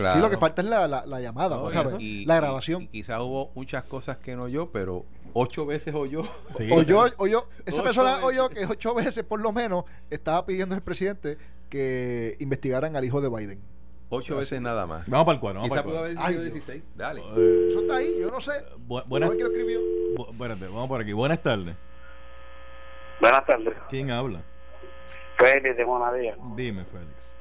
Claro. Sí, lo que falta es la, la, la llamada, No, ¿no sabes? y- la y- grabación. Y, quizás hubo muchas cosas que no oyó, pero ocho veces oyó. Sí. o yo, o yo, esa Ocho persona veces. oyó que ocho veces por lo menos estaba pidiendo al presidente que investigaran al hijo de Biden. Ocho veces nada más. Vamos para el cuadro. Vamos Quizás para pudo el haber Ay, sido Dios. 16. Dale. Eh, Eso está ahí, yo no sé. bu- ¿Quién buenas, que lo escribió? bu- espérate, vamos por aquí. Buenas tardes. Buenas tardes. ¿Quién habla? Félix de Monadía. Dime, Félix.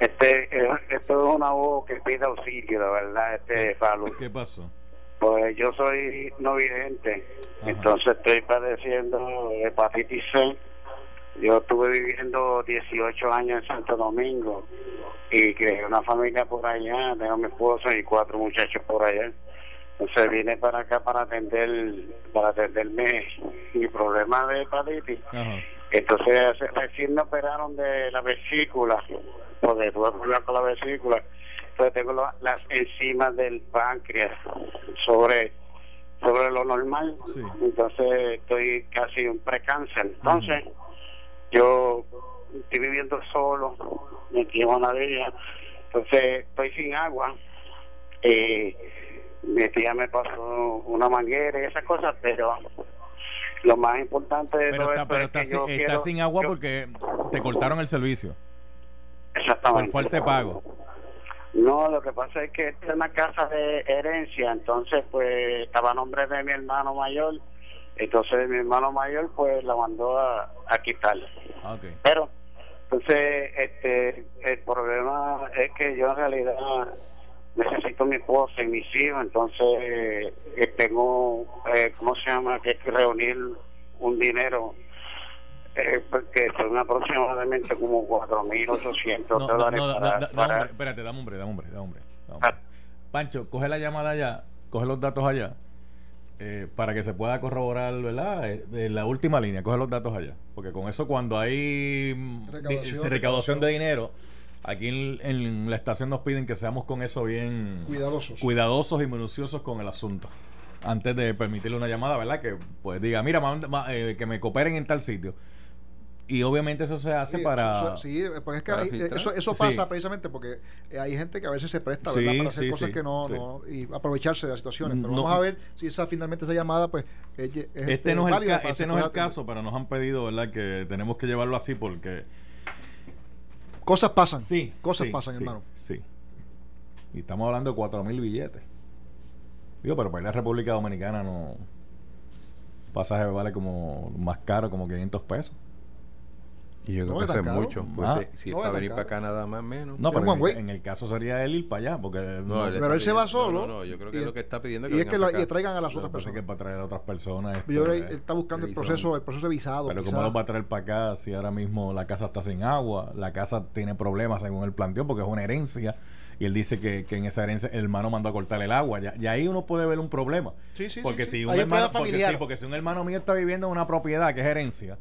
Este, eh, esto es una voz que pide auxilio, de verdad, este Pablo. ¿Qué pasó? Pues yo soy no vidente, Ajá. entonces estoy padeciendo hepatitis C. Yo estuve viviendo 18 años en Santo Domingo y creé una familia por allá, tengo a mi esposo y cuatro muchachos por allá. Entonces vine para acá para atender, para atenderme mi problema de hepatitis. Ajá. Entonces recién me operaron de la vesícula, porque tuve problemas con la vesícula. Entonces tengo la- las enzimas del páncreas sobre sobre lo normal. Sí. Entonces estoy casi un precáncer. Entonces yo estoy viviendo solo, me quedo una vida. Entonces estoy sin agua. Eh, mi tía me pasó una manguera y esas cosas, pero lo más importante de Pero todo está, esto pero es está, que sin- está quiero- sin agua yo- porque te cortaron el servicio. Por Exactamente. fuerte pago. No, lo que pasa es que esta es una casa de herencia, entonces pues estaba a nombre de mi hermano mayor, entonces mi hermano mayor pues la mandó a, a quitarla. Ah. Pero, entonces, este, el problema es que yo en realidad necesito mi esposa y mis hijos, entonces eh, tengo, eh, ¿cómo se llama?, que, que reunir un dinero. Eh, porque son aproximadamente como 4.800 No, no, dólares no, da- para, da- da para- hombre, espérate, dame hombre, dame hombre, dame hombre. dame Ah. hombre. Pancho, coge la llamada allá, coge los datos allá, eh, para que se pueda corroborar, ¿verdad? Eh, de la última línea, coge los datos allá. Porque con eso cuando hay Recaudación, di- recaudación, recaudación. de dinero, aquí en, en la estación nos piden que seamos con eso bien Cuidadosos. cuidadosos y minuciosos con el asunto. Antes de permitirle una llamada, ¿verdad? Que pues diga, mira, ma- eh, que me cooperen en tal sitio. Y obviamente eso se hace Sí, para... eso- sí, pues es que filtrar. eso, eso Sí. pasa precisamente porque eh, hay gente que a veces se presta Sí, ¿verdad? para hacer sí, cosas sí, que no, sí. no y aprovecharse de las situaciones. Pero No. vamos a ver si esa finalmente esa llamada pues es, es, Este no es el, este no es el caso, pero nos han pedido, ¿verdad? Que tenemos que llevarlo así porque... Cosas pasan. Sí. Cosas sí, pasan, sí, hermano. Sí. Y estamos hablando de cuatro mil billetes. Digo, pero para ir a la República Dominicana no... Pasaje vale como más caro, como 500 pesos. Y yo creo No que es eso es mucho. Pues Ah. si- si es No es para venir para acá nada más menos. No, pero en, en el caso sería él ir para allá, porque... no, él Pero él se va solo. No, no, yo creo que lo que está pidiendo es Y es que la- y traigan a las otras es que personas. para traer a otras personas... esto Yo creo que es- él está buscando el proceso, el proceso de visado. Pero quizás. ¿cómo los va a traer para acá si ahora mismo la casa está sin agua? La casa tiene problemas según él planteó porque es una herencia y él dice que, que en esa herencia el hermano mandó a cortar el agua. Ya, y ahí uno puede ver un problema. Sí, sí, porque sí, si sí. un hermano, porque si un hermano mío está viviendo en una propiedad que es herencia,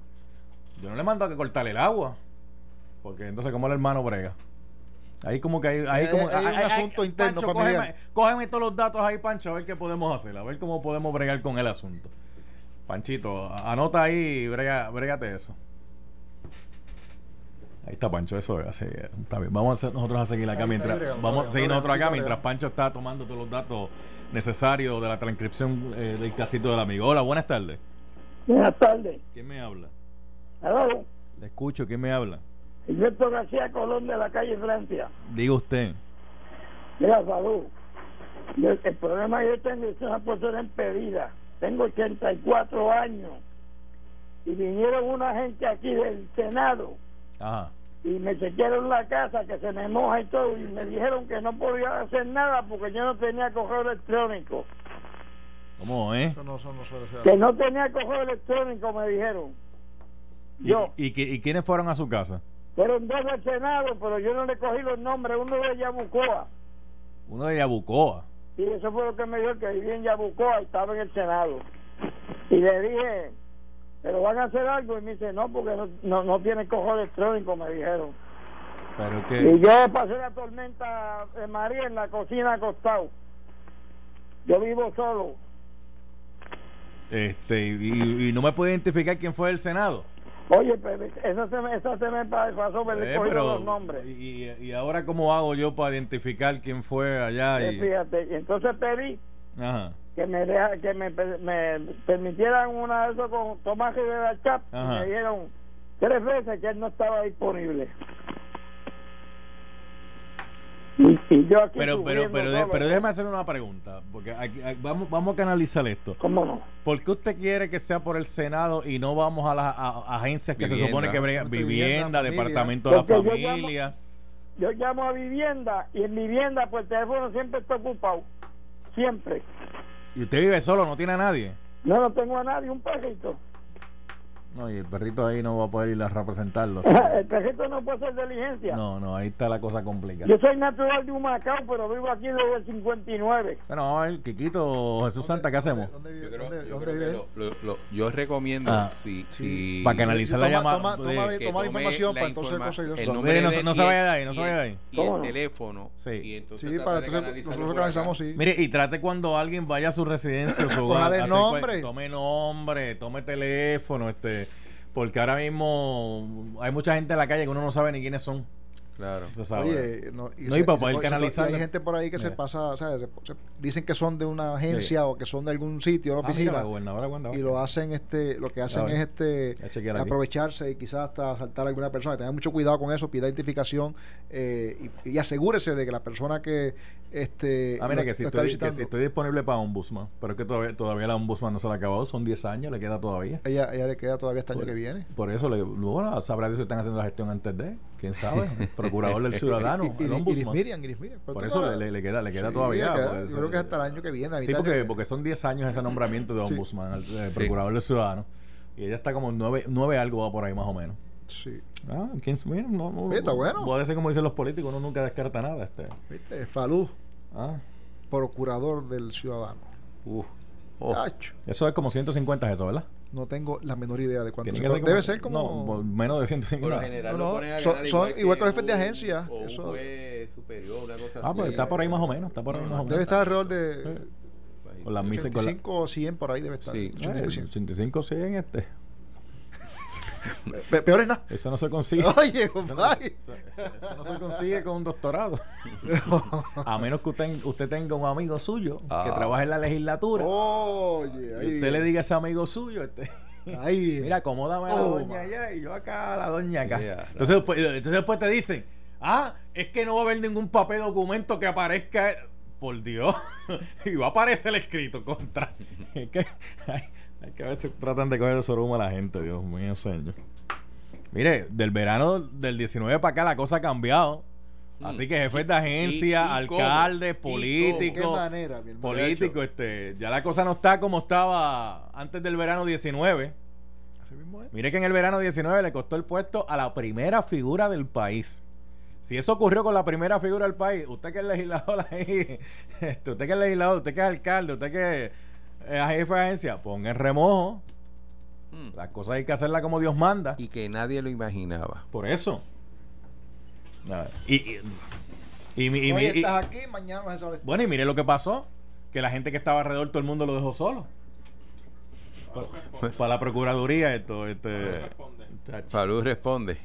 yo no le mando a que cortarle el agua. Porque entonces, ¿cómo el hermano brega? Ahí como que hay, hay Hay- como, hay un asunto interno Pancho, familiar. Cógeme, cógeme todos los datos ahí, Pancho, a ver qué podemos hacer, a ver cómo podemos bregar con el asunto. Panchito, anota ahí y brega, brégate eso. Ahí está Pancho, eso es así, eh, está bien. Vamos a hacer nosotros a seguir acá Ahí, mientras vamos a seguir nosotros acá mientras. Pancho está tomando todos los datos necesarios de la transcripción eh, del casito del amigo. Hola, buenas tardes. Buenas tardes. ¿Quién me habla? Aló, Le escucho, ¿quién me habla? Gilberto García Colón de la calle Francia. Diga usted. Mira, salud. El problema que yo tengo es una persona impedida. Tengo 84 años. Y vinieron una gente aquí del Senado Ajá. y me chequearon la casa que se me moja y todo y me dijeron que no podía hacer nada porque yo no tenía correo electrónico. ¿Cómo, eh? Eso no, eso no suele ser Que no tenía correo electrónico, me dijeron. ¿Y, Yo. y, y quiénes fueron a su casa? Fueron dos del Senado, pero yo no le cogí los nombres. Uno de Yabucoa. Uno de Yabucoa. Y eso fue lo que me dijo que vivía en Yabucoa y estaba en el Senado. Y le dije, ¿pero van a hacer algo? Y me dice, no, porque no, no, no tiene cojo electrónico, me dijeron. Pero Y que. yo pasé la tormenta de María en la cocina acostado. Yo vivo solo. Este, y, y no me puede identificar quién fue del Senado. Oye, pero eso se me, eso se me pasó, me le Eh, pero, los nombres. y, y ahora, ¿cómo hago yo para identificar quién fue allá? Eh, Y, fíjate, entonces pedí ajá. que me deja, que me, me permitieran una de eso con Tomás Rivera Chap y me dieron tres veces que él no estaba disponible. Yo aquí Pero, pero, pero, de- pero déjeme hacer una pregunta, porque aquí- aquí- vamos, vamos a canalizar esto. ¿Cómo no? ¿Por qué usted quiere que sea por el Senado y no vamos a las a- agencias que se supone que bregan Vivienda, departamento de la Porque yo llamo- familia? Yo llamo a vivienda y en vivienda pues el teléfono siempre está ocupado. Siempre. Y usted vive solo, no tiene a nadie. No, no tengo a nadie, un perrito. No, y el perrito ahí no va a poder ir a representarlo. el perrito no puede hacer diligencia. No, no, ahí está la cosa complicada. Yo soy natural de Humacao, pero vivo aquí desde el 59. Bueno, vamos a ver, Quiquito, Jesús Santa, ¿qué hacemos? ¿Dónde vive? Yo, creo, ¿Dónde- yo dónde creo que vive? lo- lo- lo- yo recomiendo Ah. si, Sí. si- Para canalizar la llamada. toma- toma- tome información para entonces informa- conseguir el mire, no no se vaya de ahí, no se vaya de ahí. Y ¿Cómo el no? teléfono. Sí. Y entonces Sí, para entonces nosotros acá. sí. Mire, y trate cuando alguien vaya a su residencia o su hogar. Hacer nombre. Tome nombre, tome teléfono, este. Porque ahora mismo hay mucha gente en la calle que uno no sabe ni quiénes son. Claro. No, No, y para poder se- canalizar- hay gente por ahí que se pasa, ¿sabes? Se- se- dicen que son de una agencia Sí. o que son de algún sitio, una Ah, mira, oficina, la gobernadora Wanda y lo hacen, este, lo que hacen es este aquí. aprovecharse y quizás hasta asaltar a alguna persona. Tengan mucho cuidado con eso, pida identificación eh, y, y asegúrese de que la persona que este Ah, mira, lo- que si, lo está estoy, que si estoy disponible para ombudsman, pero es que todavía, todavía la ombudsman no se la ha acabado, son 10 años, le queda todavía. ella, ella le queda todavía este año Por, que viene. por eso, le, bueno, sabrá si están haciendo la gestión antes de, quién sabe, el procurador del ciudadano, Y- y- el Iris. Miriam, Iris Miriam. Por eso le, le- le queda, le queda Sí, todavía. queda- pues, yo creo que hasta el año que viene. Sí, porque, año que- porque son 10 años ese nombramiento de Sí. ombudsman, el, el procurador del ciudadano. Y ella está como 9, nueve algo va por ahí más o menos. Sí. Ah, ¿quién, mira, no, no, Sí, está bueno. Puede ser como dicen los políticos, uno nunca descarta nada. Este. ¿Viste? Falú, Ah, procurador del ciudadano. Uf. Oh. Eso es como 150 eso, ¿verdad? no tengo la menor idea de cuánto se- que ser como- Debe ser como. No, menos de Por lo 150. general No, lo no, ponen a son- ganar son igual que jefes de agencia, O eso- un juez superior, una cosa Ah, así. pues está por ahí más o menos, está por ahí No, más o no, menos. debe estar alrededor de Con las misas y con la- 85 o 100 por ahí debe estar. Sí. 85, Eh, 100. 85 100 este. Pe- Peor es nada. Eso no se consigue. Oye, Eso no, compadre. eso- eso- eso no se consigue con un doctorado. A menos que usted, usted tenga un amigo suyo que Ah. trabaje en la legislatura. Oye, y usted le diga a ese amigo suyo, este, Ahí. mira, acomódame a la doña allá y yo acá a la doña acá. Yeah, entonces, después, entonces después te dicen, ah, es que no va a haber ningún papel documento que aparezca. Por Dios. y va a aparecer escrito contra. es que, que a veces tratan de coger de soruma a la gente, Dios mío, señor. Mire, del verano del 19 para acá la cosa ha cambiado. Así que jefes de agencia, Mm. Alcaldes, y cómo. ¿Qué políticos, manera, mi hermano? políticos, este, ya la cosa no está como estaba antes del verano 19. Así mismo es. Mire que en el verano 19 le costó el puesto a la primera figura del país. Si eso ocurrió con la primera figura del país, usted que es legislador ahí, este, usted que es legislador, usted que es alcalde, usted que es jefe de agencia, ponga en remojo. Mm. Las cosas hay que hacerlas como Dios manda. Y que nadie lo imaginaba. Por eso. A ver, Y, y Y, y Hoy estás aquí, mañana no se sabe. bueno, y mire lo que pasó. Que la gente que estaba alrededor, todo el mundo lo dejó solo. Pa- Para la Procuraduría, esto, este... chacho. Falú responde.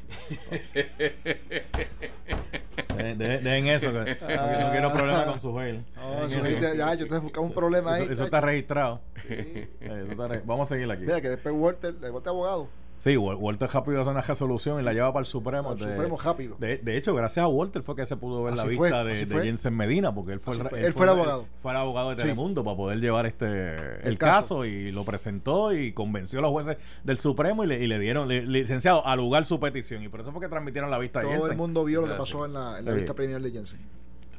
De- de- Dejen eso, que, porque no quiero problemas con su. No, eso dijiste, ya, yo te buscaba un problema ahí. Eso, eso está registrado. Eh, eso está re- Vamos a seguir aquí. Mira, que después Walter, Walter abogado. Sí, Wal- Walter rápido hace una resolución y la lleva para el Supremo. Al de, Supremo rápido. De, de hecho, gracias a Walter fue que se pudo ver Así la fue, vista de. Jensen Medina, porque él fue, el, fue. Él fue el abogado. fue el abogado de Sí. Telemundo para poder llevar este el, El caso. caso. y lo presentó y convenció a los jueces del Supremo y le, y le dieron, le- licenciado, a lugar su petición. Y por eso fue que transmitieron la vista de Todo el Jensen. mundo vio lo que pasó en la, en la Sí. vista preliminar de Jensen.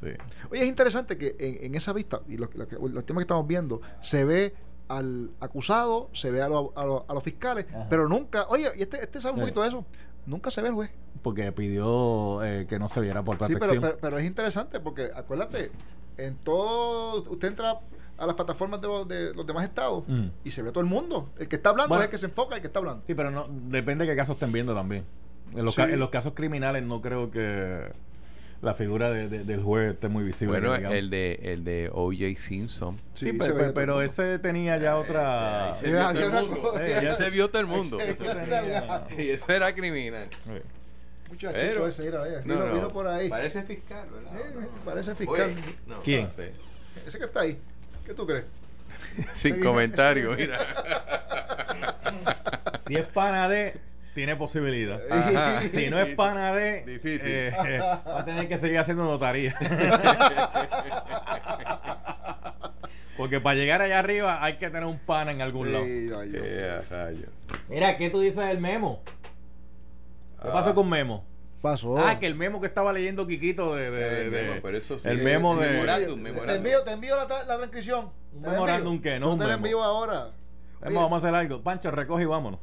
Sí. Oye, es interesante que en, en esa vista, y lo, lo que- los temas que estamos viendo, se ve al acusado, se ve a, lo- a lo- a los fiscales, Ajá. pero nunca, oye, y este, este sabe un Sí. poquito de eso, nunca se ve el juez. Porque pidió eh, que no se viera por Sí, pero, protección. pero, pero es interesante porque, acuérdate, en todo, usted entra a las plataformas de los, de los demás estados Mm. y se ve todo el mundo. El que está hablando Bueno. es el que se enfoca, el que está hablando. Sí, pero no depende de qué casos estén viendo también. En los, Sí. ca- en los casos criminales no creo que la figura de- de- del juez esté muy visible. Bueno, digamos. el de, el de O.J. Simpson. Sí, pero, mundo. ese tenía ya otra... Ahí se vio Ya, todo el ya, mundo. ya, Ya se vio todo el mundo. Eso tenía-. Y eso era criminal. Sí. Muchachito Pero- ese, mira, mira, No, vino, no, vino por ahí. Parece fiscal, ¿verdad? Eh, parece fiscal. Oye, no, ¿Quién? Ese que está ahí. ¿Qué tú crees? Sin vino- comentario, mira. Si es pana de, tiene posibilidad. Ajá. Si no es pana de, Difícil. eh, va a tener que seguir haciendo notaría. Porque para llegar allá arriba hay que tener un pana en algún lado. Sí. Eh, rayo. Mira, ¿qué tú dices del memo? ¿Qué pasó con Memo? Pasó. Ah, que el memo que estaba leyendo Quiquito de... de- Eh, de- memo, pero eso sí. el memo Sí, de... memorándum, Te envío, te envío la, la transcripción. Un memorándum envío. que no No un te memo. envío ahora. Vamos, vamos a hacer algo. Pancho, recoge y vámonos.